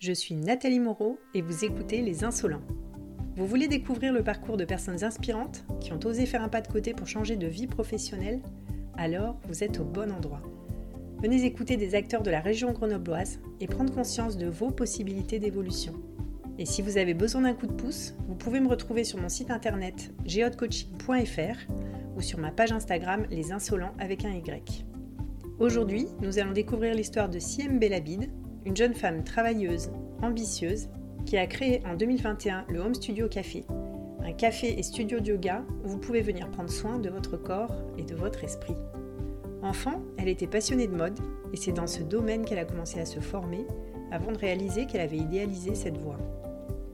Je suis Nathalie Moreau et vous écoutez Les Insolents. Vous voulez découvrir le parcours de personnes inspirantes qui ont osé faire un pas de côté pour changer de vie professionnelle? Alors vous êtes au bon endroit. Venez écouter des acteurs de la région grenobloise et prendre conscience de vos possibilités d'évolution. Et si vous avez besoin d'un coup de pouce, vous pouvez me retrouver sur mon site internet geodecoaching.fr ou sur ma page Instagram Les Insolents avec un Y. Aujourd'hui, nous allons découvrir l'histoire de Siem Belabid, une jeune femme travailleuse, ambitieuse, qui a créé en 2021 le Home Studio Café, un café et studio de yoga où vous pouvez venir prendre soin de votre corps et de votre esprit. Enfant, elle était passionnée de mode et c'est dans ce domaine qu'elle a commencé à se former avant de réaliser qu'elle avait idéalisé cette voie.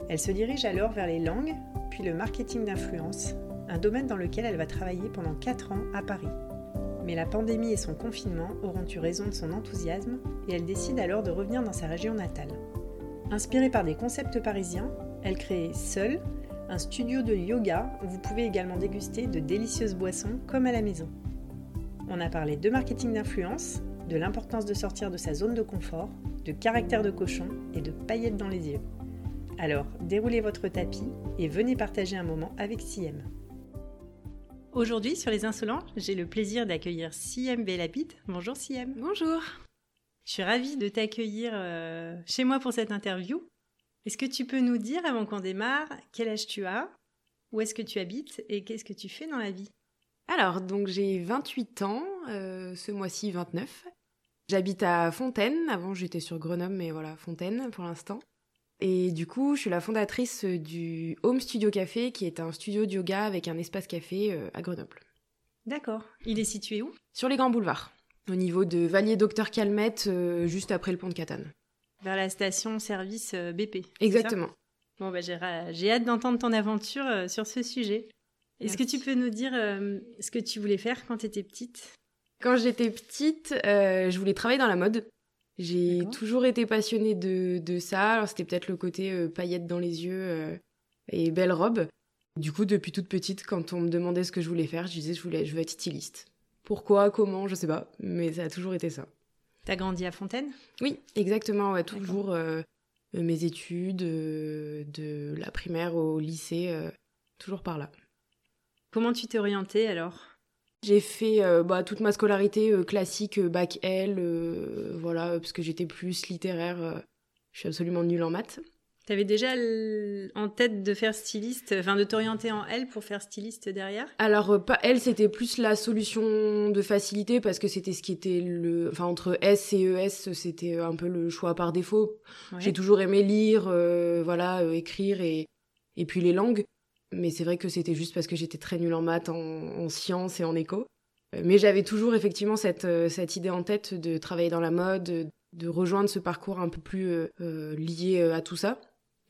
Elle se dirige alors vers les langues, puis le marketing d'influence, un domaine dans lequel elle va travailler pendant 4 ans à Paris. Mais la pandémie et son confinement auront eu raison de son enthousiasme et elle décide alors de revenir dans sa région natale. Inspirée par des concepts parisiens, elle crée seule un studio de yoga où vous pouvez également déguster de délicieuses boissons comme à la maison. On a parlé de marketing d'influence, de l'importance de sortir de sa zone de confort, de caractère de cochon et de paillettes dans les yeux. Alors, déroulez votre tapis et venez partager un moment avec Siem. Aujourd'hui, sur Les Insolents, j'ai le plaisir d'accueillir Siem Belapit. Bonjour Siem. Bonjour. Je suis ravie de t'accueillir euh, chez moi pour cette interview. Est-ce que tu peux nous dire, avant qu'on démarre, quel âge tu as, où est-ce que tu habites et qu'est-ce que tu fais dans la vie? Alors, donc j'ai 28 ans, euh, ce mois-ci 29. J'habite à Fontaine, avant j'étais sur Grenoble, mais voilà, Fontaine pour l'instant. Et du coup, je suis la fondatrice du Home Studio Café, qui est un studio de yoga avec un espace café euh, à Grenoble. D'accord. Il est situé où? Sur les grands boulevards, au niveau de Valier Docteur Calmette, euh, juste après le pont de Catane. Vers la station service euh, BP. Exactement. Bon, bah, j'ai hâte d'entendre ton aventure sur ce sujet. Est-ce que tu peux nous dire ce que tu voulais faire quand tu étais petite? Quand j'étais petite, je voulais travailler dans la mode. J'ai toujours été passionnée de, de ça. Alors c'était peut-être le côté euh, paillettes dans les yeux euh, et belle robe. Du coup, depuis toute petite, quand on me demandait ce que je voulais faire, je disais je voulais, je veux être styliste. Pourquoi, comment, je sais pas, mais ça a toujours été ça. T'as grandi à Fontaine? Oui, exactement. Ouais, toujours euh, mes études, de la primaire au lycée, toujours par là. Comment tu t'es orientée alors? J'ai fait euh, bah, toute ma scolarité euh, classique, euh, bac L, voilà, parce que j'étais plus littéraire. je suis absolument nulle en maths. T'avais déjà en tête de faire styliste, enfin de t'orienter en L pour faire styliste derrière? Alors pas L, c'était plus la solution de facilité parce que c'était ce qui était le, enfin entre S et ES, c'était un peu le choix par défaut. J'ai toujours aimé lire, voilà, écrire et et puis les langues mais c'est vrai que c'était juste parce que j'étais très nulle en maths, en, sciences et en éco. Euh, mais j'avais toujours effectivement cette, euh, cette idée en tête de travailler dans la mode, de rejoindre ce parcours un peu plus euh, lié à tout ça.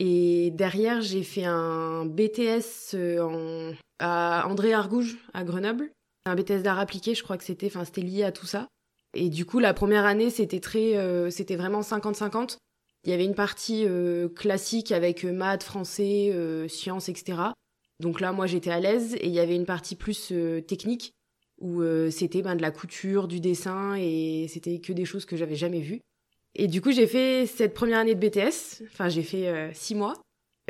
Et derrière, j'ai fait un BTS en, à André Argouge, à Grenoble. Un BTS d'art appliqué, je crois que c'était, enfin, c'était lié à tout ça. Et du coup, la première année, c'était très, c'était vraiment 50-50. Il y avait une partie classique avec maths, français, sciences, etc. Donc là, moi, j'étais à l'aise et il y avait une partie plus euh, technique où euh, c'était ben, de la couture, du dessin et c'était que des choses que j'avais jamais vues. Et du coup, j'ai fait cette première année de BTS. Enfin, j'ai fait euh, six mois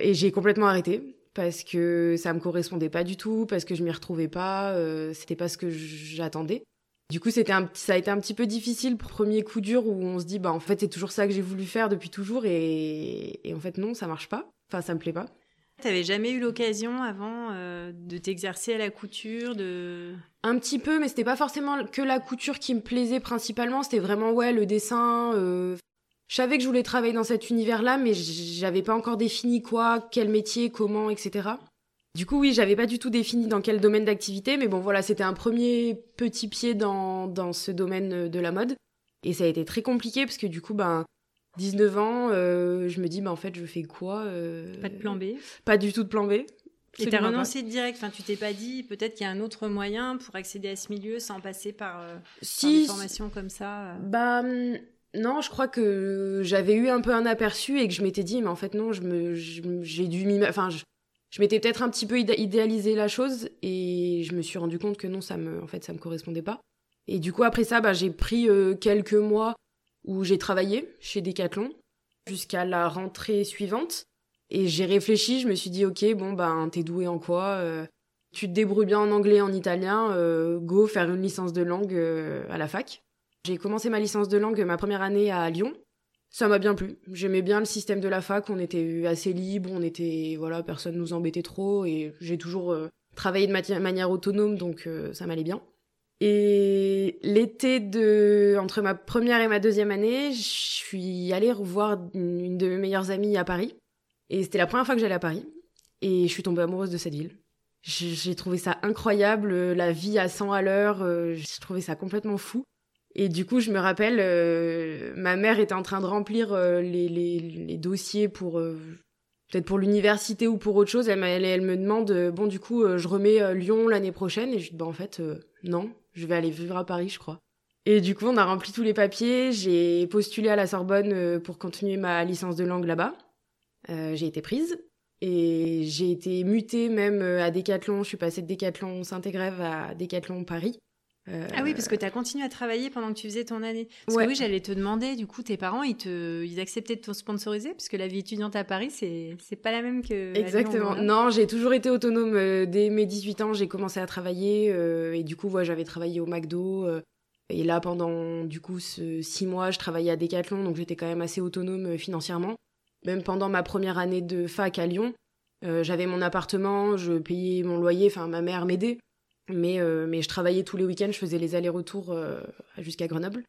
et j'ai complètement arrêté parce que ça me correspondait pas du tout, parce que je m'y retrouvais pas, c'était pas ce que j'attendais. Du coup, c'était un, ça a été un petit peu difficile, premier coup dur où on se dit, bah en fait, c'est toujours ça que j'ai voulu faire depuis toujours et, et en fait non, ça marche pas. Enfin, ça me plaît pas. T'avais jamais eu l'occasion avant euh, de t'exercer à la couture, de un petit peu, mais c'était pas forcément que la couture qui me plaisait principalement. C'était vraiment ouais le dessin. Euh... Je savais que je voulais travailler dans cet univers-là, mais j'avais pas encore défini quoi, quel métier, comment, etc. Du coup, oui, j'avais pas du tout défini dans quel domaine d'activité, mais bon, voilà, c'était un premier petit pied dans, dans ce domaine de la mode. Et ça a été très compliqué parce que du coup, ben, 19 ans, euh, je me dis, bah, en fait, je fais quoi euh, Pas de plan B? Pas du tout de plan B. Et t'as renoncé direct, enfin, tu t'es pas dit, peut-être qu'il y a un autre moyen pour accéder à ce milieu sans passer par, euh, si, des formations comme ça Bah, hum, non, je crois que j'avais eu un peu un aperçu et que je m'étais dit, mais en fait, non, je me, j'ai dû m'y. Enfin, je, je m'étais peut-être un petit peu idéalisé la chose et je me suis rendu compte que non, ça me, en fait, ça me correspondait pas. Et du coup, après ça, bah, j'ai pris quelques mois où j'ai travaillé chez Decathlon. jusqu'à la rentrée suivante. Et j'ai réfléchi, je me suis dit, ok, bon, ben, t'es doué en quoi Tu te débrouilles bien en anglais, en italien, go faire une licence de langue à la fac. J'ai commencé ma licence de langue ma première année à Lyon. Ça m'a bien plu. J'aimais bien le système de la fac. On était assez libre, on était voilà, personne nous embêtait trop et j'ai toujours travaillé de manière autonome, donc ça m'allait bien. Et l'été de entre ma première et ma deuxième année, je suis allée revoir une de mes meilleures amies à Paris. Et c'était la première fois que j'allais à Paris. Et je suis tombée amoureuse de cette ville. J'ai trouvé ça incroyable, la vie à 100 à l'heure, euh, j'ai trouvé ça complètement fou. Et du coup, je me rappelle, euh, ma mère était en train de remplir euh, les, les, les, dossiers pour peut-être pour l'université ou pour autre chose. Elle, elle, elle me demande, bon, du coup, je remets Lyon l'année prochaine. Et je dis, bah, en fait, non, je vais aller vivre à Paris, je crois. Et du coup, on a rempli tous les papiers. J'ai postulé à la Sorbonne pour continuer ma licence de langue là-bas. Euh, j'ai été prise. Et j'ai été mutée même à Décathlon. Je suis passée de Décathlon Saint-Égrève à Décathlon Paris. Ah oui, parce que tu as continué à travailler pendant que tu faisais ton année. Parce que oui, j'allais te demander, du coup, tes parents, ils, te, ils acceptaient de te sponsoriser Parce que la vie étudiante à Paris, c'est, c'est pas la même que. Exactement. non, j'ai toujours été autonome. Euh, dès mes 18 ans, j'ai commencé à travailler. Euh, et du coup, ouais, j'avais travaillé au McDo. Euh, et là, pendant, du coup, ce, six mois, je travaillais à Decathlon. Donc, j'étais quand même assez autonome financièrement. Même pendant ma première année de fac à Lyon, j'avais mon appartement, je payais mon loyer. Enfin, ma mère m'aidait. Mais, euh, mais je travaillais tous les week-ends, je faisais les allers-retours euh, jusqu'à Grenoble.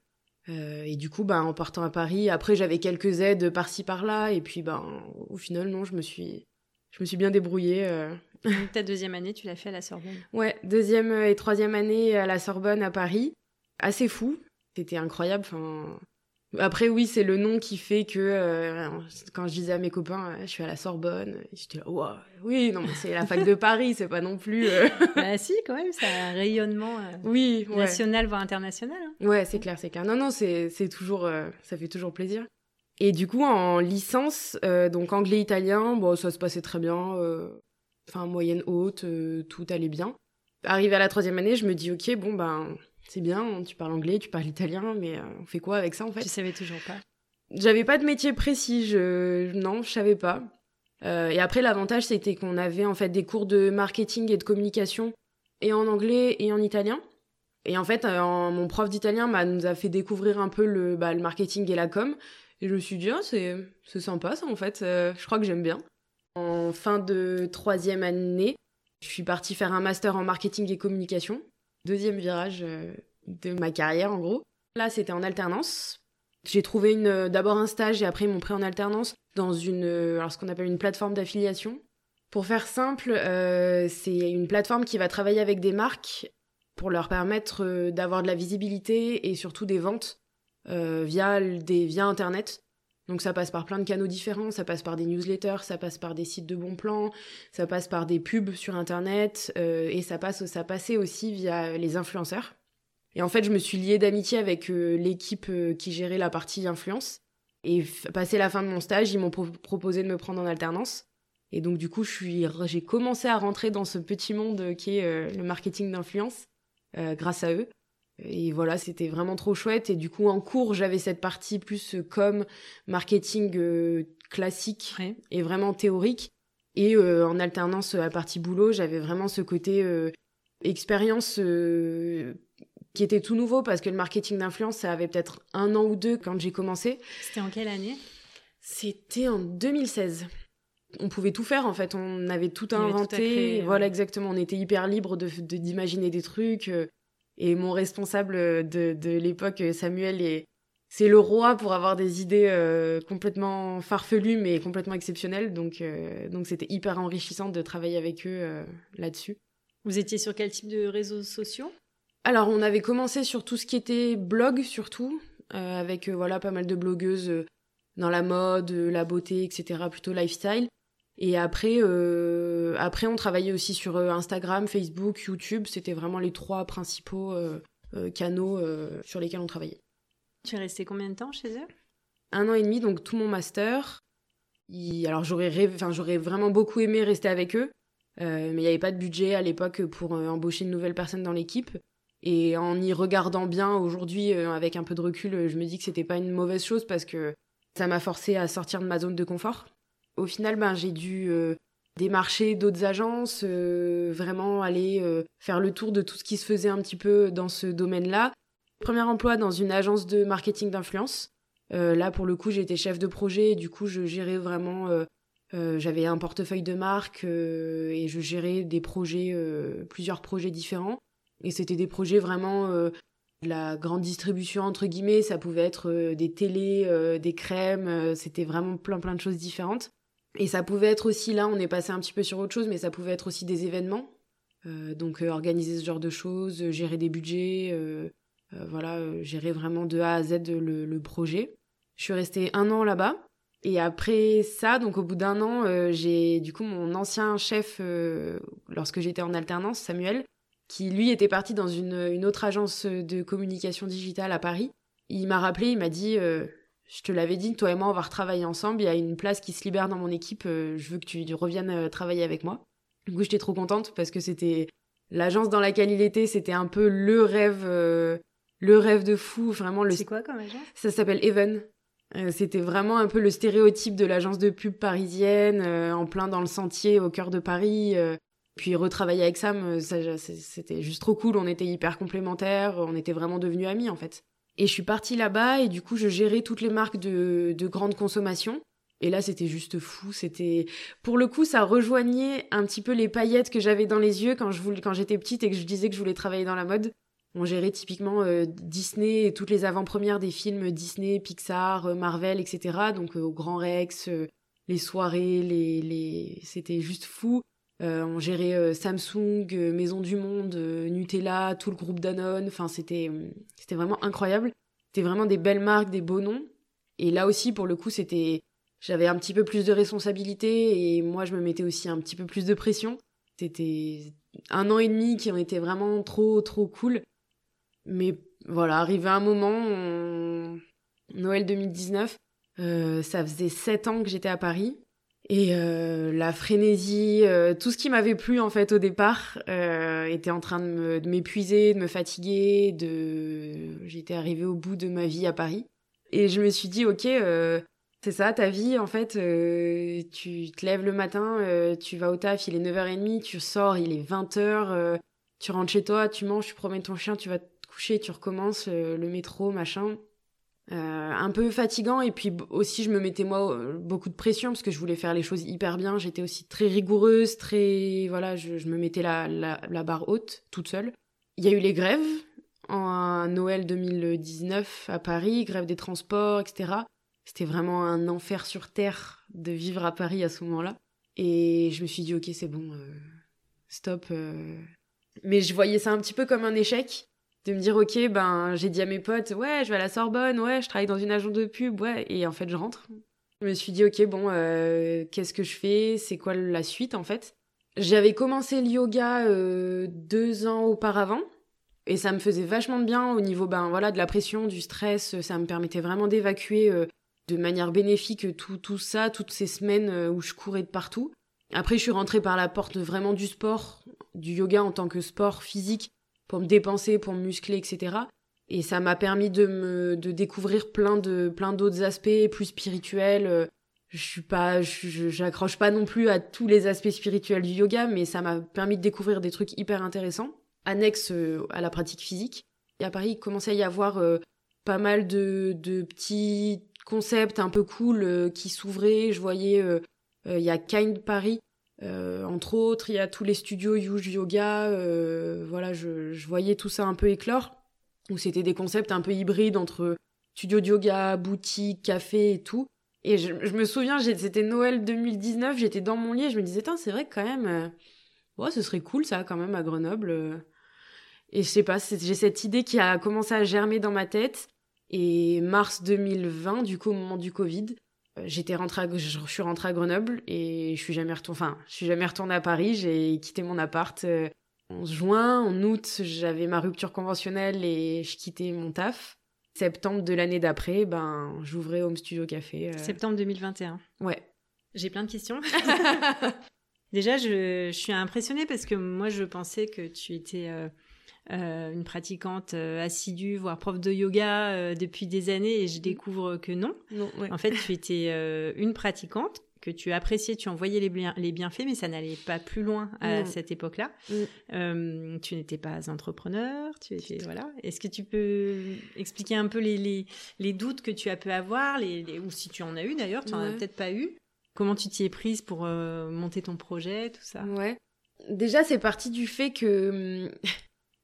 Euh, et du coup, ben, en partant à Paris, après j'avais quelques aides par-ci par-là, et puis ben, au final, non, je me suis, je me suis bien débrouillée. Donc ta deuxième année, tu l'as fait à la Sorbonne Ouais, deuxième et troisième année à la Sorbonne à Paris. Assez fou, c'était incroyable. Enfin, après, oui, c'est le nom qui fait que euh, quand je disais à mes copains, je suis à la Sorbonne, j'étais là, oui, non, c'est la fac de Paris, c'est pas non plus. Euh... bah, si, quand même, c'est un rayonnement euh, oui, national, voire international. Hein. Ouais, c'est clair, c'est clair. Non, non, c'est toujours, euh, ça fait toujours plaisir. Et du coup, en licence, donc anglais-italien, bon, ça se passait très bien. Enfin, moyenne haute, tout allait bien. Arrivé à la troisième année, je me dis, ok, bon, ben c'est bien, tu parles anglais, tu parles italien, mais euh, on fait quoi avec ça en fait Tu savais toujours pas J'avais pas de métier précis, je... non, je savais pas. Euh, et après, l'avantage, c'était qu'on avait en fait des cours de marketing et de communication, et en anglais et en italien. Et en fait, euh, mon prof d'italien bah, nous a fait découvrir un peu le, bah, le marketing et la com. Et je me suis dit, ah, c'est sympa ça en fait, je crois que j'aime bien. En fin de troisième année, je suis partie faire un master en marketing et communication deuxième virage euh, de ma carrière en gros. Là, c'était en alternance. J'ai trouvé euh, d'abord un stage et après m'ont pris en alternance dans une euh, alors ce qu'on appelle une plateforme d'affiliation. Pour faire simple, c'est une plateforme qui va travailler avec des marques pour leur permettre d'avoir de la visibilité et surtout des ventes via des via internet donc ça passe par plein de canaux différents, ça passe par des newsletters, ça passe par des sites de bons plans, ça passe par des pubs sur internet euh, et ça passe ça passait aussi via les influenceurs. Et en fait, je me suis liée d'amitié avec euh, l'équipe euh, qui gérait la partie influence et passé la fin de mon stage, ils m'ont proposé de me prendre en alternance. Et donc du coup, j'ai commencé à rentrer dans ce petit monde qui est le marketing d'influence grâce à eux. Et voilà, c'était vraiment trop chouette. Et du coup, en cours, j'avais cette partie plus euh, comme marketing euh, classique et vraiment théorique. Et euh, en alternance à partie boulot, j'avais vraiment ce côté expérience qui était tout nouveau parce que le marketing d'influence, ça avait peut-être un an ou deux quand j'ai commencé. C'était en quelle année? C'était en 2016 on pouvait tout faire en fait, on avait tout inventé. voilà exactement, on était hyper libre de d'imaginer des trucs. Et mon responsable de, de l'époque, Samuel, est, c'est le roi pour avoir des idées euh, complètement farfelues mais complètement exceptionnelles. Donc, euh, donc c'était hyper enrichissant de travailler avec eux euh, là-dessus. Vous étiez sur quel type de réseaux sociaux? Alors, on avait commencé sur tout ce qui était blog surtout, avec voilà pas mal de blogueuses dans la mode, la beauté, etc. Plutôt lifestyle. Et après, euh, après, on travaillait aussi sur euh, Instagram, Facebook, YouTube. C'était vraiment les trois principaux euh, canaux sur lesquels on travaillait. Tu es resté combien de temps chez eux? Un an et demi, donc tout mon master. Alors j'aurais enfin j'aurais vraiment beaucoup aimé rester avec eux, mais il n'y avait pas de budget à l'époque pour embaucher une nouvelle personne dans l'équipe. Et en y regardant bien aujourd'hui, avec un peu de recul, je me dis que c'était pas une mauvaise chose parce que Ça m'a forcé à sortir de ma zone de confort. Au final, ben, j'ai dû démarcher d'autres agences, vraiment aller faire le tour de tout ce qui se faisait un petit peu dans ce domaine-là. Premier emploi dans une agence de marketing d'influence. là, pour le coup, j'étais chef de projet et du coup, je gérais vraiment euh, j'avais un portefeuille de marque euh, et je gérais des projets, euh, plusieurs projets différents. Et c'était des projets vraiment de la grande distribution entre guillemets. Ça pouvait être des télés, des crèmes. c'était vraiment plein plein de choses différentes. Et ça pouvait être aussi là, on est passé un petit peu sur autre chose, mais ça pouvait être aussi des événements. donc organiser ce genre de choses, gérer des budgets, voilà, gérer vraiment de A à Z le, projet. Je suis restée un an là-bas. Et après ça, donc au bout d'un an, euh, j'ai du coup mon ancien chef, euh, lorsque j'étais en alternance, Samuel, qui lui était parti dans une, autre agence de communication digitale à Paris. Il m'a rappelé, il m'a dit euh, Je te l'avais dit, toi et moi, on va retravailler ensemble. Il y a une place qui se libère dans mon équipe. je veux que tu reviennes travailler avec moi. Du coup, j'étais trop contente parce que c'était l'agence dans laquelle il était, c'était un peu le rêve, le rêve de fou. Vraiment, le... C'est quoi comme agence? Ça s'appelle Even. Euh, c'était vraiment un peu le stéréotype de l'agence de pub parisienne, euh, en plein dans le sentier au cœur de Paris. Euh. puis retravailler avec Sam, c'était juste trop cool. On était hyper complémentaires, on était vraiment devenus amis en fait. Et je suis partie là-bas et du coup je gérais toutes les marques de, de grande consommation. Et là, c'était juste fou. C'était, pour le coup, ça rejoignait un petit peu les paillettes que j'avais dans les yeux quand je voulais, quand j'étais petite et que je disais que je voulais travailler dans la mode. On gérait typiquement euh, Disney et toutes les avant-premières des films Disney, Pixar, euh, Marvel, etc. Donc euh, au Grand Rex, les soirées, les, les... c'était juste fou. On gérait Samsung, Maison du Monde, Nutella, tout le groupe Danone. Enfin, c'était c'était vraiment incroyable. C'était vraiment des belles marques, des beaux noms. Et là aussi, pour le coup, c'était j'avais un petit peu plus de responsabilités et moi, je me mettais aussi un petit peu plus de pression. C'était un an et demi qui ont été vraiment trop trop cool. Mais voilà, arrivé un moment, Noël 2019, euh, ça faisait sept ans que j'étais à Paris. Et euh, la frénésie, euh, tout ce qui m'avait plu en fait au départ était en train de m'épuiser, de, me fatiguer. De... J'étais arrivée au bout de ma vie à Paris. Et je me suis dit, ok, c'est ça ta vie en fait. tu te lèves le matin, tu vas au taf, il est 9h30, tu sors, il est 20h, tu rentres chez toi, tu manges, tu promènes ton chien, tu vas tu recommences euh, le métro, machin. Euh, un peu fatigant et puis aussi je me mettais moi euh, beaucoup de pression parce que je voulais faire les choses hyper bien. J'étais aussi très rigoureuse très voilà je, me mettais la, la, barre haute toute seule. Il y a eu les grèves en Noël 2019 à Paris grève des transports etc c'était vraiment un enfer sur terre de vivre à Paris à ce moment-là. Et je me suis dit ok c'est bon stop mais je voyais ça un petit peu comme un échec de me dire ok ben j'ai dit à mes potes ouais je vais à la Sorbonne ouais je travaille dans une agence de pub ouais et en fait je rentre. Je me suis dit ok bon euh, qu'est-ce que je fais? C'est quoi la suite en fait? J'avais commencé le yoga euh, deux ans auparavant et ça me faisait vachement de bien au niveau ben voilà de la pression du stress ça me permettait vraiment d'évacuer euh, de manière bénéfique tout tout ça toutes ces semaines où je courais de partout. Après je suis rentrée par la porte vraiment du sport du yoga en tant que sport physique pour me dépenser, pour me muscler, etc. Et ça m'a permis de me de découvrir plein de plein d'autres aspects plus spirituels. Euh, je suis pas, j'accroche pas non plus à tous les aspects spirituels du yoga, mais ça m'a permis de découvrir des trucs hyper intéressants, annexes euh, à la pratique physique. Et à Paris, il commençait à y avoir euh, pas mal de, de petits concepts un peu cool qui s'ouvraient. Je voyais, il y a Kind Paris euh, entre autres, il y a tous les studios Yuj Yoga. Euh, voilà, je, je, voyais tout ça un peu éclore. Où c'était des concepts un peu hybrides entre studio de yoga, boutique, café et tout. Et je, je me souviens, c'était Noël 2019, j'étais dans mon lit et je me disais, c'est vrai que quand même, euh, ouais, ce serait cool ça quand même à Grenoble. Euh. Et je sais pas, j'ai cette idée qui a commencé à germer dans ma tête. Et mars 2020, du coup, au moment du Covid, j'étais rentrée à, je suis rentrée à Grenoble et je suis jamais retournée enfin je suis jamais retournée à Paris. J'ai quitté mon appart euh, en juin. En août j'avais ma rupture conventionnelle et je quittais mon taf. Septembre de l'année d'après ben j'ouvrais Home Studio Café euh. septembre 2021 ouais. J'ai plein de questions. Déjà je, je, suis impressionnée parce que moi je pensais que tu étais euh, une pratiquante assidue, voire prof de yoga depuis des années, et je mm. découvre que non. non En fait, tu étais une pratiquante que tu appréciais, tu envoyais les, les bienfaits, mais ça n'allait pas plus loin à cette époque-là. Mm. Euh, tu n'étais pas entrepreneur, tu étais voilà. Est-ce que tu peux expliquer un peu les, les, doutes que tu as pu avoir, les, ou si tu en as eu d'ailleurs, tu n'en as peut-être pas eu? Comment tu t'y es prise pour euh, monter ton projet, tout ça? Ouais. Déjà, c'est parti du fait que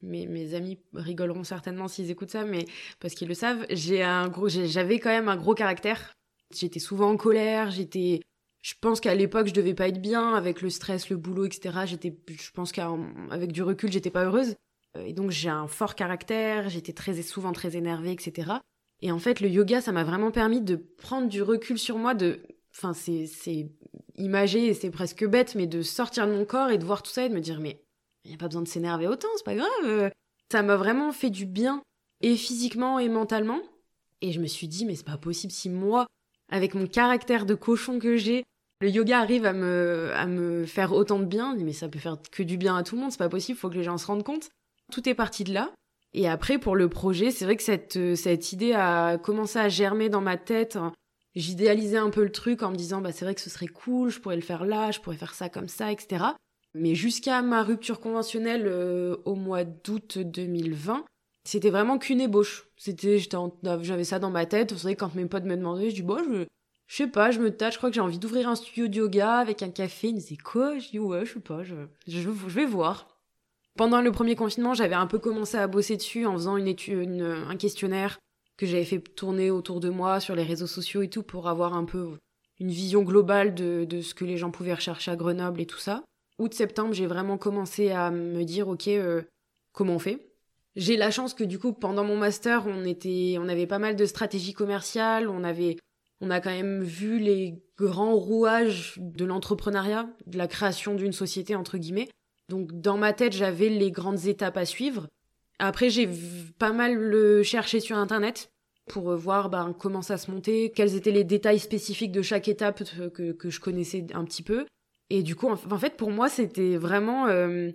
mes, mes amis rigoleront certainement s'ils écoutent ça, mais parce qu'ils le savent, j'ai un gros, j'avais quand même un gros caractère. J'étais souvent en colère, j'étais je pense qu'à l'époque, je devais pas être bien avec le stress, le boulot, etc. J'étais, je pense qu'avec du recul, j'étais pas heureuse. Euh, et donc, j'ai un fort caractère, j'étais très, souvent très énervée, etc. Et en fait, le yoga, ça m'a vraiment permis de prendre du recul sur moi, de, enfin, c'est, c'est imagé et c'est presque bête, mais de sortir de mon corps et de voir tout ça et de me dire, mais il n'y a pas besoin de s'énerver autant, c'est pas grave. Ça m'a vraiment fait du bien, et physiquement et mentalement. Et je me suis dit, mais c'est pas possible si moi, avec mon caractère de cochon que j'ai, le yoga arrive à me, à me faire autant de bien, mais ça peut faire que du bien à tout le monde, c'est pas possible, faut que les gens se rendent compte. Tout est parti de là. Et après, pour le projet, c'est vrai que cette, cette idée a commencé à germer dans ma tête. J'idéalisais un peu le truc en me disant, bah, c'est vrai que ce serait cool, je pourrais le faire là, je pourrais faire ça comme ça, etc. Mais jusqu'à ma rupture conventionnelle euh, au mois d'août 2020, c'était vraiment qu'une ébauche. C'était, j'avais ça dans ma tête. Vous savez, quand mes potes me demandaient, je dis, bon, je, je sais pas, je me tâche, je crois que j'ai envie d'ouvrir un studio de yoga avec un café. Il me disait quoi? Je dis ouais, je sais pas, je, je, vais voir. Pendant le premier confinement, j'avais un peu commencé à bosser dessus en faisant une étude, un questionnaire que j'avais fait tourner autour de moi sur les réseaux sociaux et tout pour avoir un peu une vision globale de, de ce que les gens pouvaient rechercher à Grenoble et tout ça. Août-septembre, j'ai vraiment commencé à me dire ok, euh, comment on fait? J'ai la chance que du coup, pendant mon master, on était, on avait pas mal de stratégies commerciales, on avait on a quand même vu les grands rouages de l'entrepreneuriat, de la création d'une société, entre guillemets. Donc dans ma tête, j'avais les grandes étapes à suivre. Après, j'ai pas mal le cherché sur Internet pour voir ben, comment ça se montait, quels étaient les détails spécifiques de chaque étape que je connaissais un petit peu. Et du coup, en, fait, pour moi, c'était vraiment... Euh,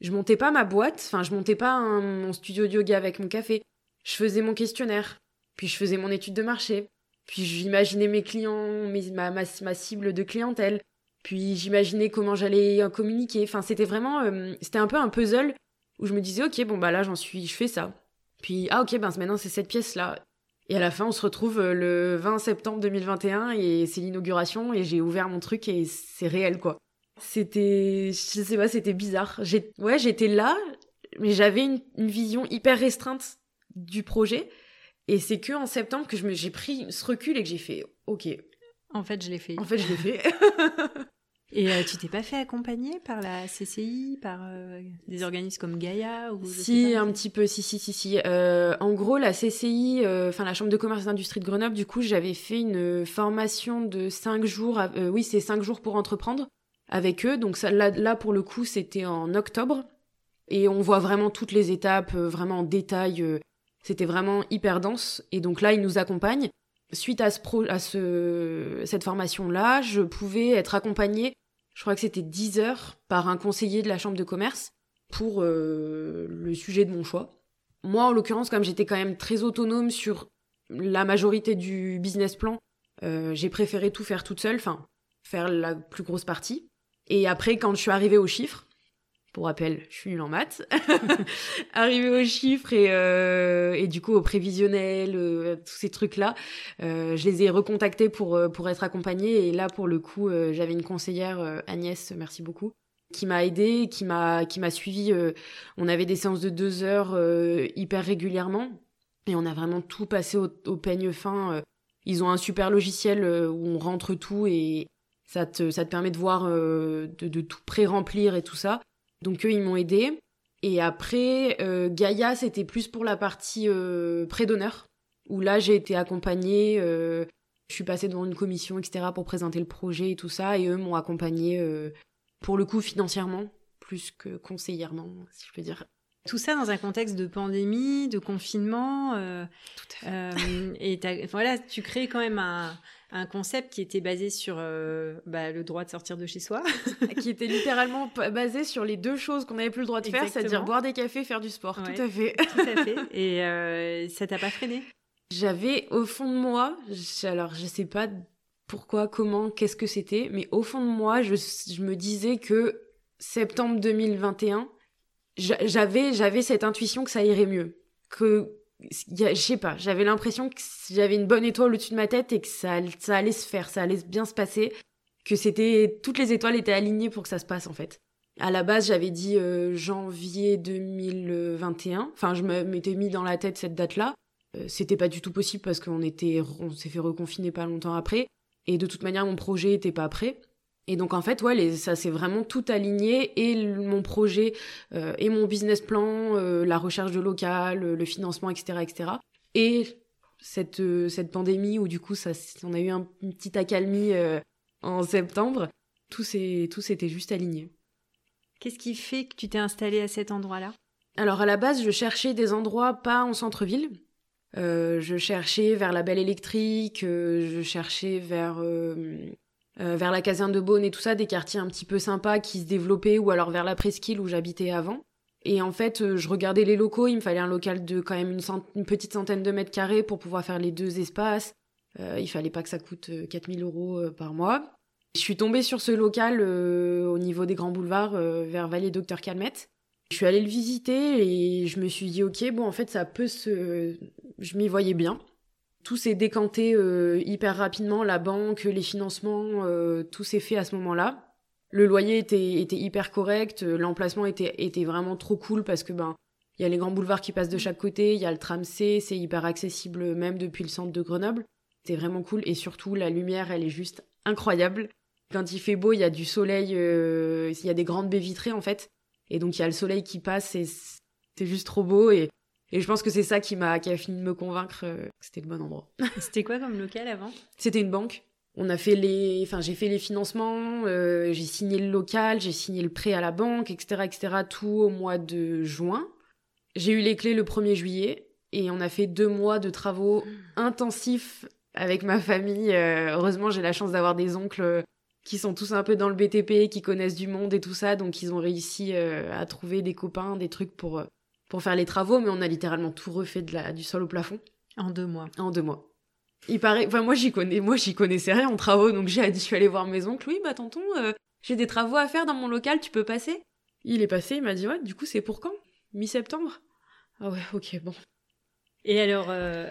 je montais pas ma boîte, enfin, je montais pas mon studio de yoga avec mon café. Je faisais mon questionnaire, puis je faisais mon étude de marché, puis j'imaginais mes clients, mes, ma, ma, cible de clientèle. Puis j'imaginais comment j'allais communiquer. Enfin, c'était vraiment, euh, c'était un peu un puzzle où je me disais, ok, bon bah là j'en suis, je fais ça. Puis ah ok, ben maintenant c'est cette pièce là. Et à la fin, on se retrouve euh, le 20 septembre 2021 et c'est l'inauguration et j'ai ouvert mon truc et c'est réel quoi. C'était, je sais pas, c'était bizarre. J'ai, ouais, j'étais là, mais j'avais une, une vision hyper restreinte du projet et c'est que en septembre que j'ai pris ce recul et que j'ai fait OK. En fait, je l'ai fait. En fait, je l'ai fait. Et euh, tu t'es pas fait accompagner par la CCI, par euh, des organismes comme Gaïa ou Si, un petit peu, si, si, si, si. Euh, en gros, la CCI, enfin la Chambre de commerce et d'industrie de Grenoble, du coup, j'avais fait une formation de 5 jours, oui, c'est 5 jours pour entreprendre avec eux. Donc ça, là, là pour le coup, c'était en octobre. Et on voit vraiment toutes les étapes, vraiment en détail c'était vraiment hyper dense. Et donc là, il nous accompagne. Suite à, ce pro, à ce, cette formation-là, je pouvais être accompagnée, je crois que c'était 10 heures, par un conseiller de la chambre de commerce pour euh, le sujet de mon choix. Moi, en l'occurrence, comme j'étais quand même très autonome sur la majorité du business plan, euh, j'ai préféré tout faire toute seule, enfin, faire la plus grosse partie. Et après, quand je suis arrivée aux chiffres, pour rappel, je suis nulle en maths. Arrivé aux chiffres et, euh, et du coup au prévisionnel, euh, tous ces trucs-là, euh, je les ai recontactés pour, pour être accompagnée. Et là, pour le coup, j'avais une conseillère, Agnès, merci beaucoup, qui m'a aidée, qui m'a qui m'a suivi. on avait des séances de deux heures hyper régulièrement. Et on a vraiment tout passé au, au peigne fin. Ils ont un super logiciel où on rentre tout et ça te, ça te permet de voir, de, de tout pré-remplir et tout ça. Donc eux, ils m'ont aidé. Et après, euh, Gaïa, c'était plus pour la partie euh, pré-donneur, où là, j'ai été accompagnée. Euh, je suis passée devant une commission, etc., pour présenter le projet et tout ça. Et eux m'ont accompagnée, euh, pour le coup, financièrement, plus que conseillèrement, si je peux dire. Tout ça dans un contexte de pandémie, de confinement. Euh, Tout à fait. et voilà, tu crées quand même un, un concept qui était basé sur euh, bah, le droit de sortir de chez soi. qui était littéralement basé sur les deux choses qu'on n'avait plus le droit de faire, c'est-à-dire boire des cafés, faire du sport. Tout à fait. Tout à fait. Et euh, ça t'a pas freiné? J'avais au fond de moi, alors je sais pas pourquoi, comment, qu'est-ce que c'était, mais au fond de moi, je, je me disais que septembre 2021, j'avais j'avais cette intuition que ça irait mieux, que je sais pas, j'avais l'impression que j'avais une bonne étoile au-dessus de ma tête et que ça, ça allait se faire, ça allait bien se passer, que c'était toutes les étoiles étaient alignées pour que ça se passe en fait. À la base, j'avais dit euh, janvier 2021. Enfin, je m'étais mis dans la tête cette date-là. Euh, c'était pas du tout possible parce qu'on était, on s'est fait reconfiner pas longtemps après. Et de toute manière, mon projet était pas prêt. Et donc en fait, ouais, ça s'est vraiment tout aligné et mon projet euh, et mon business plan, euh, la recherche de local, le financement, etc., etc. Et cette euh, cette pandémie où du coup ça, on a eu un, une petite accalmie en septembre, tout s'est tout s'était juste aligné. Qu'est-ce qui fait que tu t'es installé à cet endroit-là? Alors à la base, je cherchais des endroits pas en centre-ville. je cherchais vers la Belle Électrique, je cherchais vers euh, vers la caserne de Beaune et tout ça, des quartiers un petit peu sympas qui se développaient, ou alors vers la presqu'île où j'habitais avant. Et en fait, euh, je regardais les locaux, il me fallait un local de quand même une, petite centaine de mètres carrés pour pouvoir faire les deux espaces. Euh, il fallait pas que ça coûte 4000 euros par mois. Je suis tombée sur ce local au niveau des grands boulevards vers Vallée Docteur Calmette. Je suis allée le visiter et je me suis dit ok bon en fait ça peut se je m'y voyais bien tout s'est décanté euh, hyper rapidement, la banque, les financements, euh, tout s'est fait à ce moment-là. Le loyer était, était hyper correct, euh, l'emplacement était, était vraiment trop cool parce que ben il y a les grands boulevards qui passent de chaque côté, il y a le tram C, c'est hyper accessible même depuis le centre de Grenoble. C'est vraiment cool et surtout la lumière, elle est juste incroyable. Quand il fait beau, il y a du soleil, il y a des grandes baies vitrées en fait, et donc il y a le soleil qui passe et c'est juste trop beau et et je pense que c'est ça qui m'a qui a fini de me convaincre euh, que c'était le bon endroit. c'était quoi comme local avant? C'était une banque. On a fait les, enfin j'ai fait les financements, euh, j'ai signé le local, j'ai signé le prêt à la banque, etc., etc. Tout au mois de juin. J'ai eu les clés le 1er juillet et on a fait deux mois de travaux intensifs avec ma famille. Euh, heureusement, j'ai la chance d'avoir des oncles qui sont tous un peu dans le BTP, qui connaissent du monde et tout ça, donc ils ont réussi à trouver des copains, des trucs pour pour faire les travaux, mais on a littéralement tout refait de la, du sol au plafond. En deux mois. En deux mois. Il paraît, enfin moi j'y connais, moi j'y connaissais rien en travaux, donc j'ai dit, je suis allée voir mes oncles, oui bah tonton, euh, j'ai des travaux à faire dans mon local, tu peux passer? Il est passé, il m'a dit ouais, du coup c'est pour quand? Mi-septembre Ah ouais, ok, bon. Et alors, euh,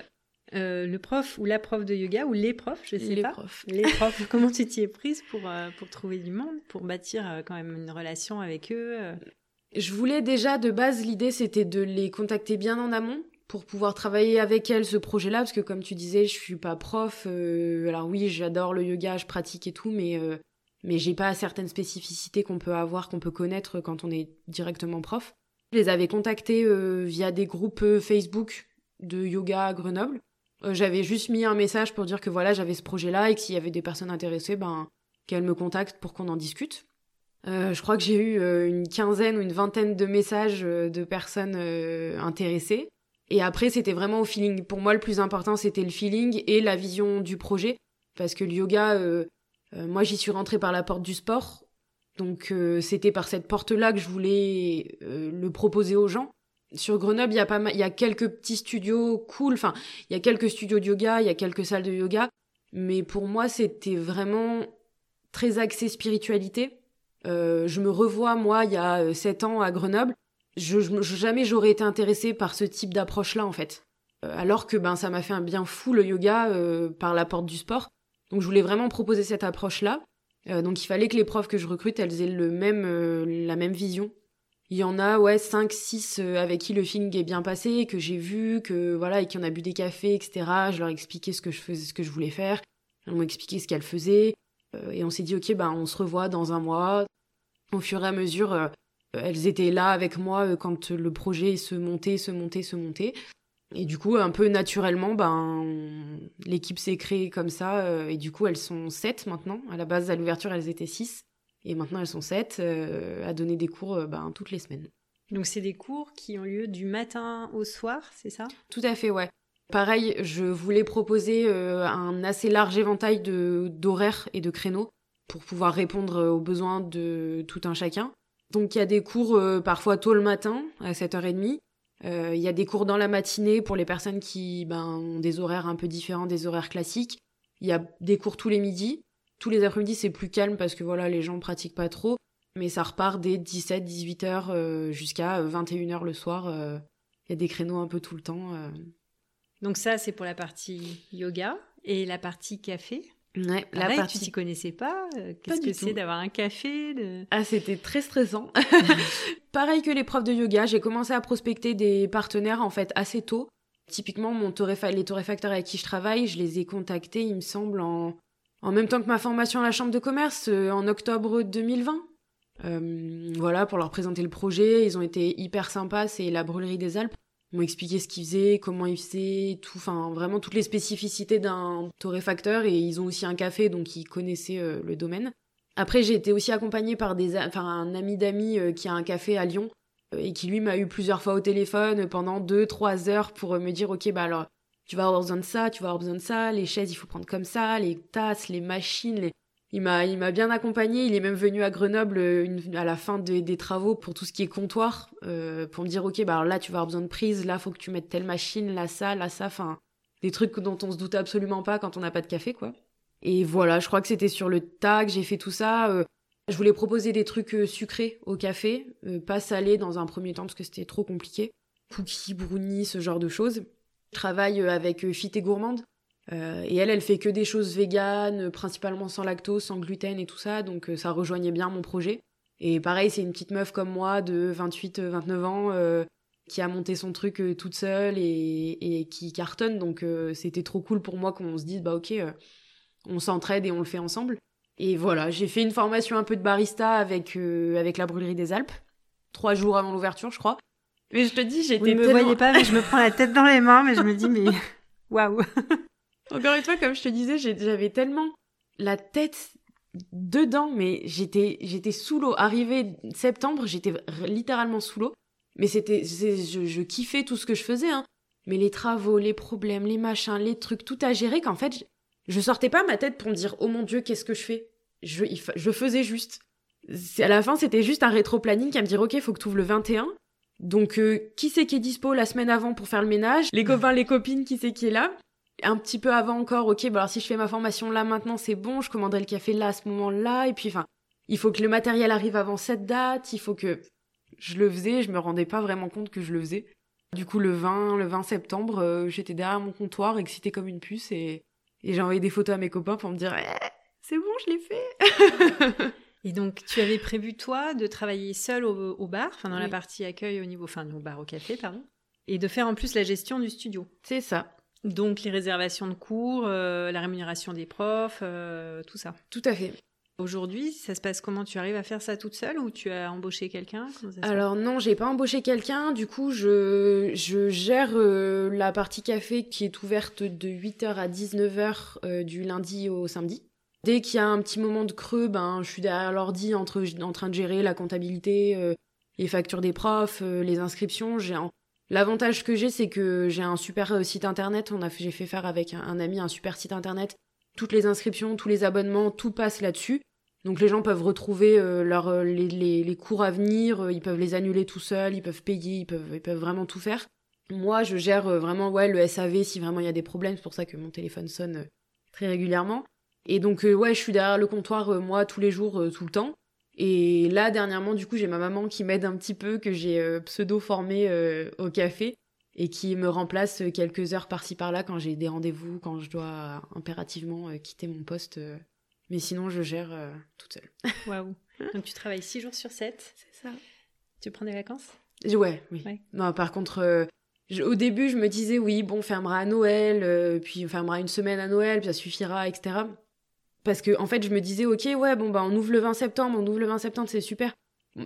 euh, le prof ou la prof de yoga ou les profs, je sais les pas. Profs. Les profs. comment tu t'y es prise pour pour trouver du monde, pour bâtir quand même une relation avec eux je voulais déjà de base, l'idée c'était de les contacter bien en amont pour pouvoir travailler avec elles ce projet-là, parce que comme tu disais, je suis pas prof. Euh, alors oui, j'adore le yoga, je pratique et tout, mais euh, mais j'ai pas certaines spécificités qu'on peut avoir, qu'on peut connaître quand on est directement prof. Je les avais contactés euh, via des groupes Facebook de yoga à Grenoble. j'avais juste mis un message pour dire que voilà, j'avais ce projet-là et que s'il y avait des personnes intéressées, ben qu'elles me contactent pour qu'on en discute. Euh, je crois que j'ai eu euh, une quinzaine ou une vingtaine de messages euh, de personnes intéressées. Et après, c'était vraiment au feeling. Pour moi, le plus important, c'était le feeling et la vision du projet. Parce que le yoga, moi, j'y suis rentrée par la porte du sport. Donc, c'était par cette porte-là que je voulais le proposer aux gens. Sur Grenoble, il y a pas il y a quelques petits studios cool. Enfin, il y a quelques studios de yoga, il y a quelques salles de yoga. Mais pour moi, c'était vraiment très axé spiritualité. Euh, je me revois, moi, il y a euh, sept ans à Grenoble. Jamais j'aurais été intéressée par ce type d'approche-là, en fait. Euh, alors que ben ça m'a fait un bien fou le yoga par la porte du sport. Donc je voulais vraiment proposer cette approche-là. donc il fallait que les profs que je recrute, elles aient le même, la même vision. Il y en a, ouais, 5, 6 avec qui le feeling est bien passé, que j'ai vu, que voilà, et qui en a bu des cafés, etc. Je leur ai expliqué ce que je faisais, ce que je voulais faire. Elles m'ont expliqué ce qu'elles faisaient. et on s'est dit, ok, ben on se revoit dans un mois. Au fur et à mesure, euh, elles étaient là avec moi euh, quand le projet se montait, se montait, se montait. Et du coup, un peu naturellement, ben, l'équipe s'est créée comme ça. Euh, et du coup, elles sont sept maintenant. À la base, à l'ouverture, elles étaient six. Et maintenant, elles sont sept à donner des cours ben, toutes les semaines. Donc, c'est des cours qui ont lieu du matin au soir, c'est ça? Tout à fait, ouais. Pareil, je voulais proposer un assez large éventail de d'horaires et de créneaux pour pouvoir répondre aux besoins de tout un chacun. Donc il y a des cours parfois tôt le matin à 7h30. Il y a des cours dans la matinée pour les personnes qui ben, ont des horaires un peu différents des horaires classiques. Il y a des cours tous les midis. Tous les après-midi, c'est plus calme parce que voilà, les gens pratiquent pas trop. Mais ça repart dès 17, 18 heures euh, jusqu'à 21 euh, le soir. Euh. Il y a des créneaux un peu tout le temps. Donc ça, c'est pour la partie yoga. Et la partie café? Ouais, la partie... tu t'y connaissais pas Qu'est-ce que c'est d'avoir un café Ah, c'était très stressant. Pareil que les profs de yoga, j'ai commencé à prospecter des partenaires en fait assez tôt. Typiquement, mon les torréfacteurs avec qui je travaille, je les ai contactés, il me semble, en, en même temps que ma formation à la Chambre de commerce, euh, en octobre 2020. Euh, voilà, pour leur présenter le projet. Ils ont été hyper sympas, c'est la Brûlerie des Alpes. M'ont expliqué ce qu'ils faisaient, comment ils faisaient, tout, enfin, vraiment toutes les spécificités d'un torréfacteur. Et ils ont aussi un café, donc ils connaissaient euh, le domaine. Après, j'ai été aussi accompagnée par des, enfin, un ami d'amis qui a un café à Lyon et qui lui m'a eu plusieurs fois au téléphone pendant deux, trois heures pour me dire, ok, bah alors, tu vas avoir besoin de ça, tu vas avoir besoin de ça, les chaises, il faut prendre comme ça, les tasses, les machines, les... Il m'a, il m'a bien accompagné. Il est même venu à Grenoble à la fin des travaux pour tout ce qui est comptoir, euh, pour me dire ok, bah alors là tu vas avoir besoin de prise, là faut que tu mettes telle machine, là ça, là ça, enfin des trucs dont on se doute absolument pas quand on n'a pas de café quoi. Et voilà, je crois que c'était sur le tag, j'ai fait tout ça. Euh, je voulais proposer des trucs euh, sucrés au café, euh, pas salés dans un premier temps parce que c'était trop compliqué. Cookies, brownies, ce genre de choses. Je travaille euh, avec Fit et Gourmande. Et elle, elle fait que des choses véganes, principalement sans lactose, sans gluten et tout ça, donc ça rejoignait bien mon projet. Et pareil, c'est une petite meuf comme moi de 28-29 ans qui a monté son truc toute seule et, et, qui cartonne, donc c'était trop cool pour moi qu'on se dise, bah ok, on s'entraide et on le fait ensemble. Et voilà, j'ai fait une formation un peu de barista avec, euh, avec la brûlerie des Alpes. Trois jours avant l'ouverture, je crois. Mais je te dis, j'étais. Vous ne me voyez pas, mais je me prends la tête dans les mains, mais je me dis, mais waouh! Encore une fois, comme je te disais, j'avais tellement la tête dedans, mais j'étais, j'étais sous l'eau. Arrivé septembre, j'étais littéralement sous l'eau. Mais c'était, je, je, kiffais tout ce que je faisais, hein. Mais les travaux, les problèmes, les machins, les trucs, tout à gérer, qu'en fait, je sortais pas ma tête pour me dire oh mon dieu qu'est-ce que je fais? Je, je faisais juste à la fin c'était juste un rétro-planning à me dire ok faut que tu ouvres le 21 donc euh, qui c'est qui est dispo la semaine avant pour faire le ménage? Les copains les copines qui c'est qui est là? Un petit peu avant encore ok bah alors si je fais ma formation là maintenant c'est bon je commanderai le café là à ce moment là et puis enfin il faut que le matériel arrive avant cette date il faut que je le faisais je me rendais pas vraiment compte que je le faisais du coup le 20 le 20 septembre euh, j'étais derrière mon comptoir excitée comme une puce et et j'ai envoyé des photos à mes copains pour me dire eh, c'est bon, je l'ai fait. et donc, tu avais prévu, toi, de travailler seul au, bar, enfin dans la partie accueil au niveau, enfin au bar au café, pardon, et de faire en plus la gestion du studio. C'est ça. Donc les réservations de cours, euh, la rémunération des profs, euh, tout ça. Tout à fait. Aujourd'hui, ça se passe comment? Tu arrives à faire ça toute seule ou tu as embauché quelqu'un? Alors non, j'ai pas embauché quelqu'un. Du coup, je, je gère euh, la partie café qui est ouverte de 8h à 19h euh, du lundi au samedi. Dès qu'il y a un petit moment de creux, ben je suis derrière l'ordi en, train de gérer la comptabilité, les factures des profs, les inscriptions. J'ai L'avantage que j'ai, c'est que j'ai un super site internet. J'ai fait faire avec un ami un super site internet toutes les inscriptions, tous les abonnements, tout passe là-dessus. Donc les gens peuvent retrouver euh, euh, les, cours à venir, euh, ils peuvent les annuler tout seuls, ils peuvent payer, ils peuvent, ils peuvent vraiment tout faire. Moi, je gère vraiment ouais, le SAV si vraiment il y a des problèmes, c'est pour ça que mon téléphone sonne très régulièrement. Et donc ouais, je suis derrière le comptoir moi tous les jours, tout le temps. Et là dernièrement, du coup, j'ai ma maman qui m'aide un petit peu, que j'ai pseudo formée au café et qui me remplace quelques heures par-ci par-là quand j'ai des rendez-vous, quand je dois impérativement euh, quitter mon poste. Euh. Mais sinon, je gère euh, toute seule. Waouh. Donc tu travailles 6 jours sur 7 C'est ça. Tu prends des vacances? Ouais, oui. Non, par contre, au début, je me disais, oui, bon, on fermera à Noël, puis on fermera une semaine à Noël, puis ça suffira, etc. Parce que, en fait, je me disais, ok, ouais, bon, bah, on ouvre le 20 septembre, on ouvre le 20 septembre, c'est super.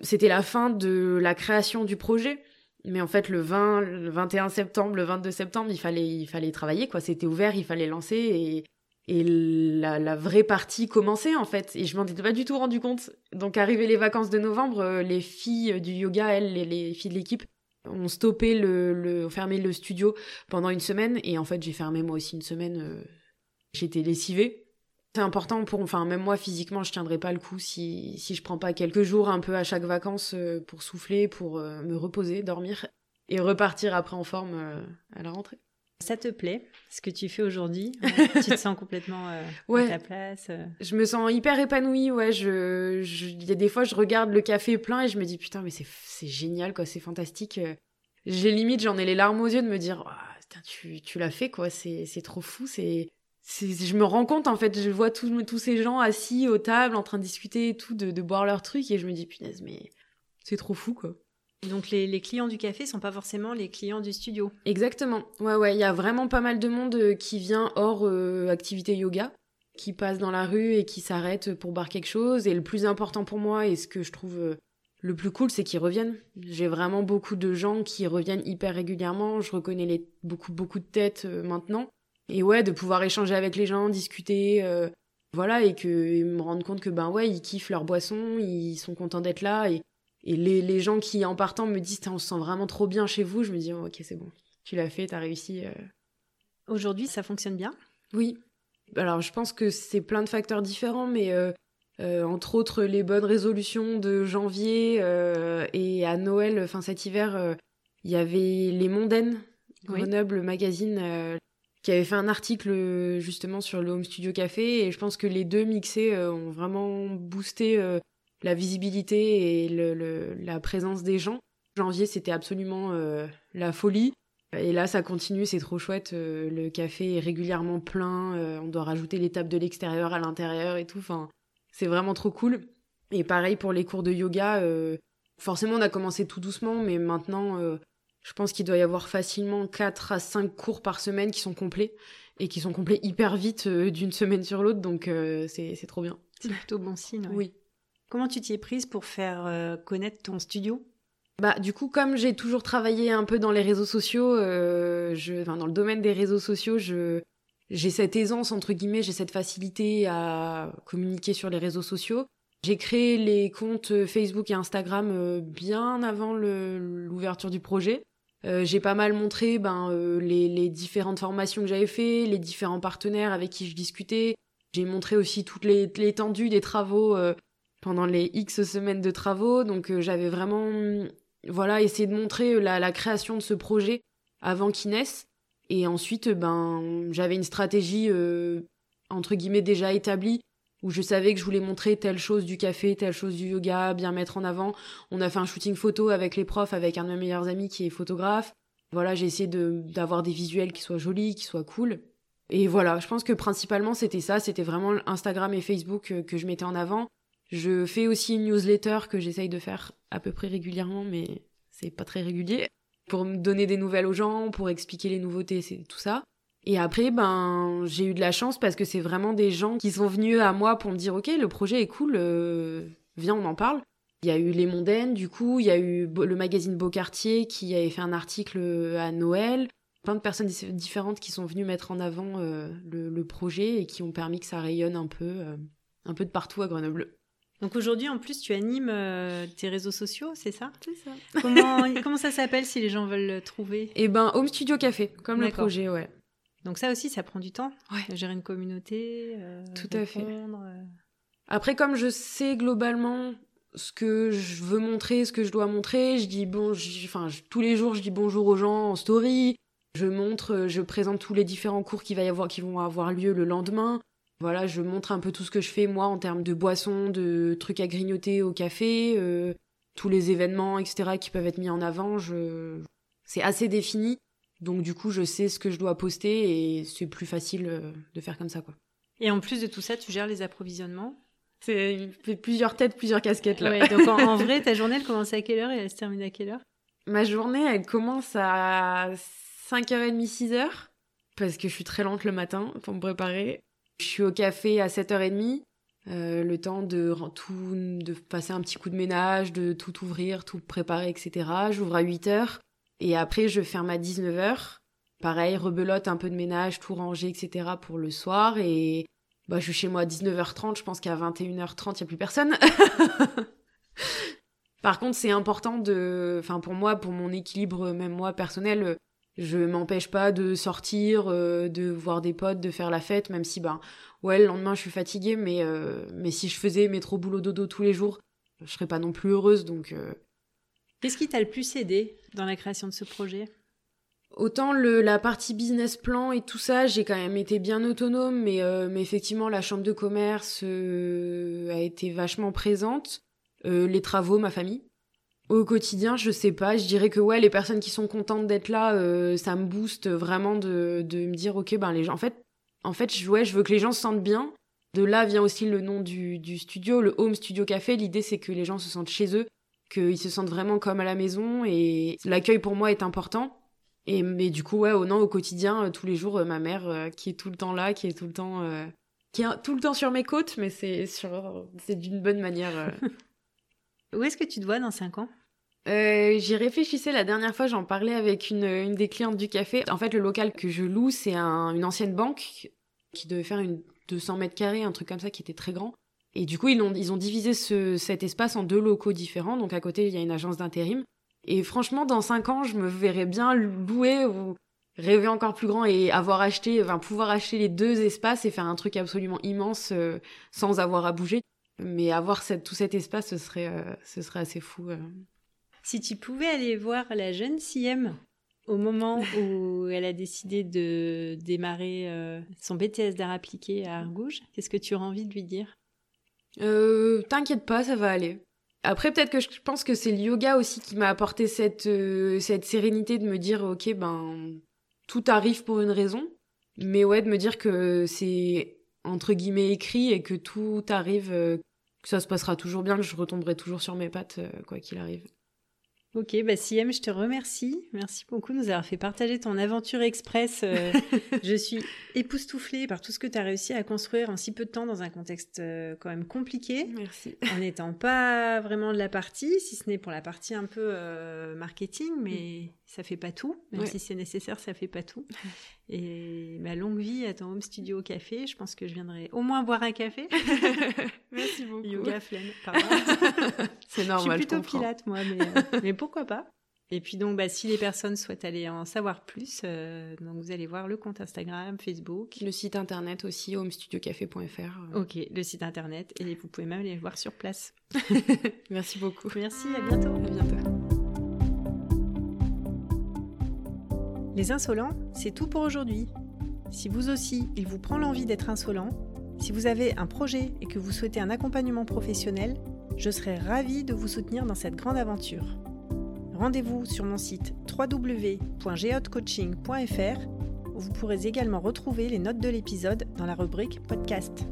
C'était la fin de la création du projet. Mais en fait, le 20, le 21 septembre, le 22 septembre, il fallait, il fallait travailler, quoi. C'était ouvert, il fallait lancer et, et la, vraie partie commençait, en fait. Et je m'en étais pas du tout rendu compte. Donc, arrivé les vacances de novembre, euh, les filles du yoga, elles, les, les filles de l'équipe, on stoppait le, le, on fermait le studio pendant une semaine et en fait j'ai fermé moi aussi une semaine. Euh, j'étais lessivée. C'est important pour, enfin même moi physiquement je tiendrai pas le coup si si je prends pas quelques jours un peu à chaque vacances euh, pour souffler, pour euh, me reposer, dormir et repartir après en forme à la rentrée. Ça te plaît, ce que tu fais aujourd'hui? Tu te sens complètement à ta place Je me sens hyper épanouie, ouais. Je, il y a des fois, je regarde le café plein et je me dis putain, mais c'est génial, quoi, c'est fantastique. J'ai limite, j'en ai les larmes aux yeux de me dire, oh, tu, tu l'as fait, quoi, c'est trop fou, c'est. Je me rends compte, en fait, je vois tous, ces gens assis aux tables en train de discuter et tout, de, de boire leur truc, et je me dis, punaise, mais c'est trop fou, quoi. Donc les, les, clients du café sont pas forcément les clients du studio. Exactement. Ouais ouais, il y a vraiment pas mal de monde euh, qui vient hors euh, activité yoga, qui passe dans la rue et qui s'arrête pour boire quelque chose. Et le plus important pour moi et ce que je trouve euh, le plus cool, c'est qu'ils reviennent. J'ai vraiment beaucoup de gens qui reviennent hyper régulièrement. Je reconnais les, beaucoup, beaucoup de têtes euh, maintenant. Et ouais, de pouvoir échanger avec les gens, discuter, euh, voilà, et que me rendre compte que ben ouais, ils kiffent leur boisson, ils sont contents d'être là. Et, et les, les, gens qui en partant me disent, on se sent vraiment trop bien chez vous, je me dis, oh, ok, c'est bon, tu l'as fait, t'as réussi. Euh. Aujourd'hui, ça fonctionne bien? Oui. Alors, je pense que c'est plein de facteurs différents, mais euh, entre autres les bonnes résolutions de janvier euh, et à Noël, fin cet hiver, il y avait Les Mondaines, Grenoble Magazine, qui avait fait un article justement sur le Home Studio Café et je pense que les deux mixés ont vraiment boosté la visibilité et la présence des gens. Janvier, c'était absolument la folie. Et là, ça continue, c'est trop chouette. le café est régulièrement plein. on doit rajouter les tables de l'extérieur à l'intérieur et tout. Enfin, c'est vraiment trop cool. Et pareil pour les cours de yoga. Euh, forcément, on a commencé tout doucement, mais maintenant, euh, je pense qu'il doit y avoir facilement 4 à 5 cours par semaine qui sont complets et qui sont complets hyper vite euh, d'une semaine sur l'autre. Donc, c'est trop bien. C'est plutôt bon signe. Oui. Comment tu t'y es prise pour faire connaître ton studio? Bah, du coup, comme j'ai toujours travaillé un peu dans les réseaux sociaux, je, enfin, dans le domaine des réseaux sociaux, je, j'ai cette aisance, entre guillemets, j'ai cette facilité à communiquer sur les réseaux sociaux. J'ai créé les comptes Facebook et Instagram euh, bien avant l'ouverture du projet. Euh, j'ai pas mal montré ben, euh, les, les, différentes formations que j'avais fait, les différents partenaires avec qui je discutais. J'ai montré aussi toute l'étendue des travaux pendant les X semaines de travaux. Donc j'avais vraiment voilà essayé de montrer la, la création de ce projet avant qu'il naisse. Et ensuite, ben, j'avais une stratégie euh, entre guillemets déjà établie où je savais que je voulais montrer telle chose du café, telle chose du yoga, bien mettre en avant. On a fait un shooting photo avec les profs, avec un de mes meilleurs amis qui est photographe. Voilà, j'ai essayé d'avoir des visuels qui soient jolis, qui soient cool. Et voilà, je pense que principalement c'était ça, c'était vraiment Instagram et Facebook euh, que je mettais en avant. Je fais aussi une newsletter que j'essaye de faire à peu près régulièrement, mais c'est pas très régulier pour me donner des nouvelles aux gens, pour expliquer les nouveautés, c'est tout ça. Et après, ben, j'ai eu de la chance parce que c'est vraiment des gens qui sont venus à moi pour me dire, ok, le projet est cool, euh, viens, on en parle. Il y a eu Les Mondaines, du coup, il y a eu le magazine Beaucartier qui avait fait un article à Noël. Plein de personnes différentes qui sont venues mettre en avant euh, le, projet et qui ont permis que ça rayonne un peu, euh, un peu de partout à Grenoble. Donc aujourd'hui, en plus, tu animes euh, tes réseaux sociaux, c'est ça? C'est ça. Comment, comment ça s'appelle si les gens veulent le trouver? Eh ben, Home Studio Café, comme le projet, ouais. Donc ça aussi, ça prend du temps ouais. gérer une communauté. Euh, Tout à fait. Euh. Après, comme je sais globalement ce que je veux montrer, ce que je dois montrer, je dis bon, enfin tous les jours, je dis bonjour aux gens en story. Je montre, je présente tous les différents cours qui va y avoir, qui vont avoir lieu le lendemain. Voilà, je montre un peu tout ce que je fais moi en termes de boissons, de trucs à grignoter au café, euh, tous les événements, etc. qui peuvent être mis en avant. Je... C'est assez défini, donc du coup je sais ce que je dois poster et c'est plus facile euh, de faire comme ça quoi. Et en plus de tout ça, tu gères les approvisionnements? C'est plusieurs têtes, plusieurs casquettes là. Ouais, donc en, vrai, ta journée elle commence à quelle heure et elle se termine à quelle heure? Ma journée elle commence à 5h30, 6h parce que je suis très lente le matin pour me préparer. Je suis au café à 7h30. Euh, le temps de tout, de passer un petit coup de ménage, de tout ouvrir, tout préparer, etc. J'ouvre à 8h et après je ferme à 19h. Pareil, rebelote un peu de ménage, tout ranger, etc. pour le soir et bah, je suis chez moi à 19h30. Je pense qu'à 21h30, il n'y a plus personne. Par contre, c'est important de, enfin pour moi, pour mon équilibre, même moi personnel, je m'empêche pas de sortir, euh, de voir des potes, de faire la fête, même si ben ouais le lendemain je suis fatiguée, mais euh, mais si je faisais métro boulot dodo tous les jours, je serais pas non plus heureuse donc. Euh. Qu'est-ce qui t'a le plus aidé dans la création de ce projet? Autant la partie business plan et tout ça, j'ai quand même été bien autonome, mais, mais effectivement la chambre de commerce a été vachement présente. les travaux, ma famille. Au quotidien, je sais pas. Je dirais que ouais, les personnes qui sont contentes d'être là, euh, ça me booste vraiment de, me dire ok, ben les gens. En fait, en fait, ouais, je veux que les gens se sentent bien. De là vient aussi le nom du studio, le Home Studio Café. L'idée, c'est que les gens se sentent chez eux, qu'ils se sentent vraiment comme à la maison. Et l'accueil pour moi est important. Et mais du coup, ouais, au, non, au quotidien, euh, tous les jours, euh, ma mère qui est tout le temps là, qui est tout le temps, qui est tout le temps sur mes côtes, mais c'est sur, c'est d'une bonne manière. Où est-ce que tu te vois dans 5 ans? Euh, J'y réfléchissais la dernière fois, j'en parlais avec une, une, des clientes du café. En fait, le local que je loue, c'est un, une ancienne banque qui devait faire une 200 mètres carrés, un truc comme ça qui était très grand. Et du coup, ils ont, ils ont divisé ce, cet espace en deux locaux différents. Donc à côté, il y a une agence d'intérim. Et franchement, dans cinq ans, je me verrais bien louer ou rêver encore plus grand et avoir acheté, enfin pouvoir acheter les deux espaces et faire un truc absolument immense euh, sans avoir à bouger. Mais avoir cette, tout cet espace, ce serait, euh, ce serait assez fou. Euh. Si tu pouvais aller voir la jeune Siem au moment où elle a décidé de démarrer son BTS d'art appliqué à Argouges, qu'est-ce que tu aurais envie de lui dire? Euh, T'inquiète pas, ça va aller. Après, peut-être que je pense que c'est le yoga aussi qui m'a apporté cette, euh, cette sérénité de me dire, ok, ben, tout arrive pour une raison. Mais ouais, de me dire que c'est entre guillemets écrit et que tout arrive, que ça se passera toujours bien, que je retomberai toujours sur mes pattes, quoi qu'il arrive. Ok, bah Siem, je te remercie. Merci beaucoup de nous avoir fait partager ton aventure express. Euh, je suis époustouflée par tout ce que tu as réussi à construire en si peu de temps dans un contexte euh, quand même compliqué. Merci. En n'étant pas vraiment de la partie, si ce n'est pour la partie un peu euh, marketing, mais mm. Ça fait pas tout. Même si c'est nécessaire, ça fait pas tout. Et ma longue vie à ton home studio au café, je pense que je viendrai au moins boire un café. Merci beaucoup. Yoga flemme, c'est normal. Je suis plutôt pilate moi, mais, mais pourquoi pas et puis donc, bah, si les personnes souhaitent aller en savoir plus, euh, donc vous allez voir le compte Instagram, Facebook. Le site internet aussi, homestudiocafé.fr. Ok, le site internet. Et vous pouvez même aller le voir sur place. Merci beaucoup. Merci, à bientôt. À bientôt. Les insolents, c'est tout pour aujourd'hui. Si vous aussi, il vous prend l'envie d'être insolent, si vous avez un projet et que vous souhaitez un accompagnement professionnel, je serai ravie de vous soutenir dans cette grande aventure. Rendez-vous sur mon site www.geotcoaching.fr où vous pourrez également retrouver les notes de l'épisode dans la rubrique podcast.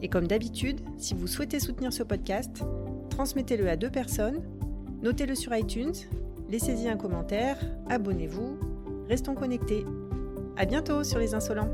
Et comme d'habitude, si vous souhaitez soutenir ce podcast, transmettez-le à deux personnes, notez-le sur iTunes, laissez-y un commentaire, abonnez-vous, restons connectés. À bientôt sur les insolents.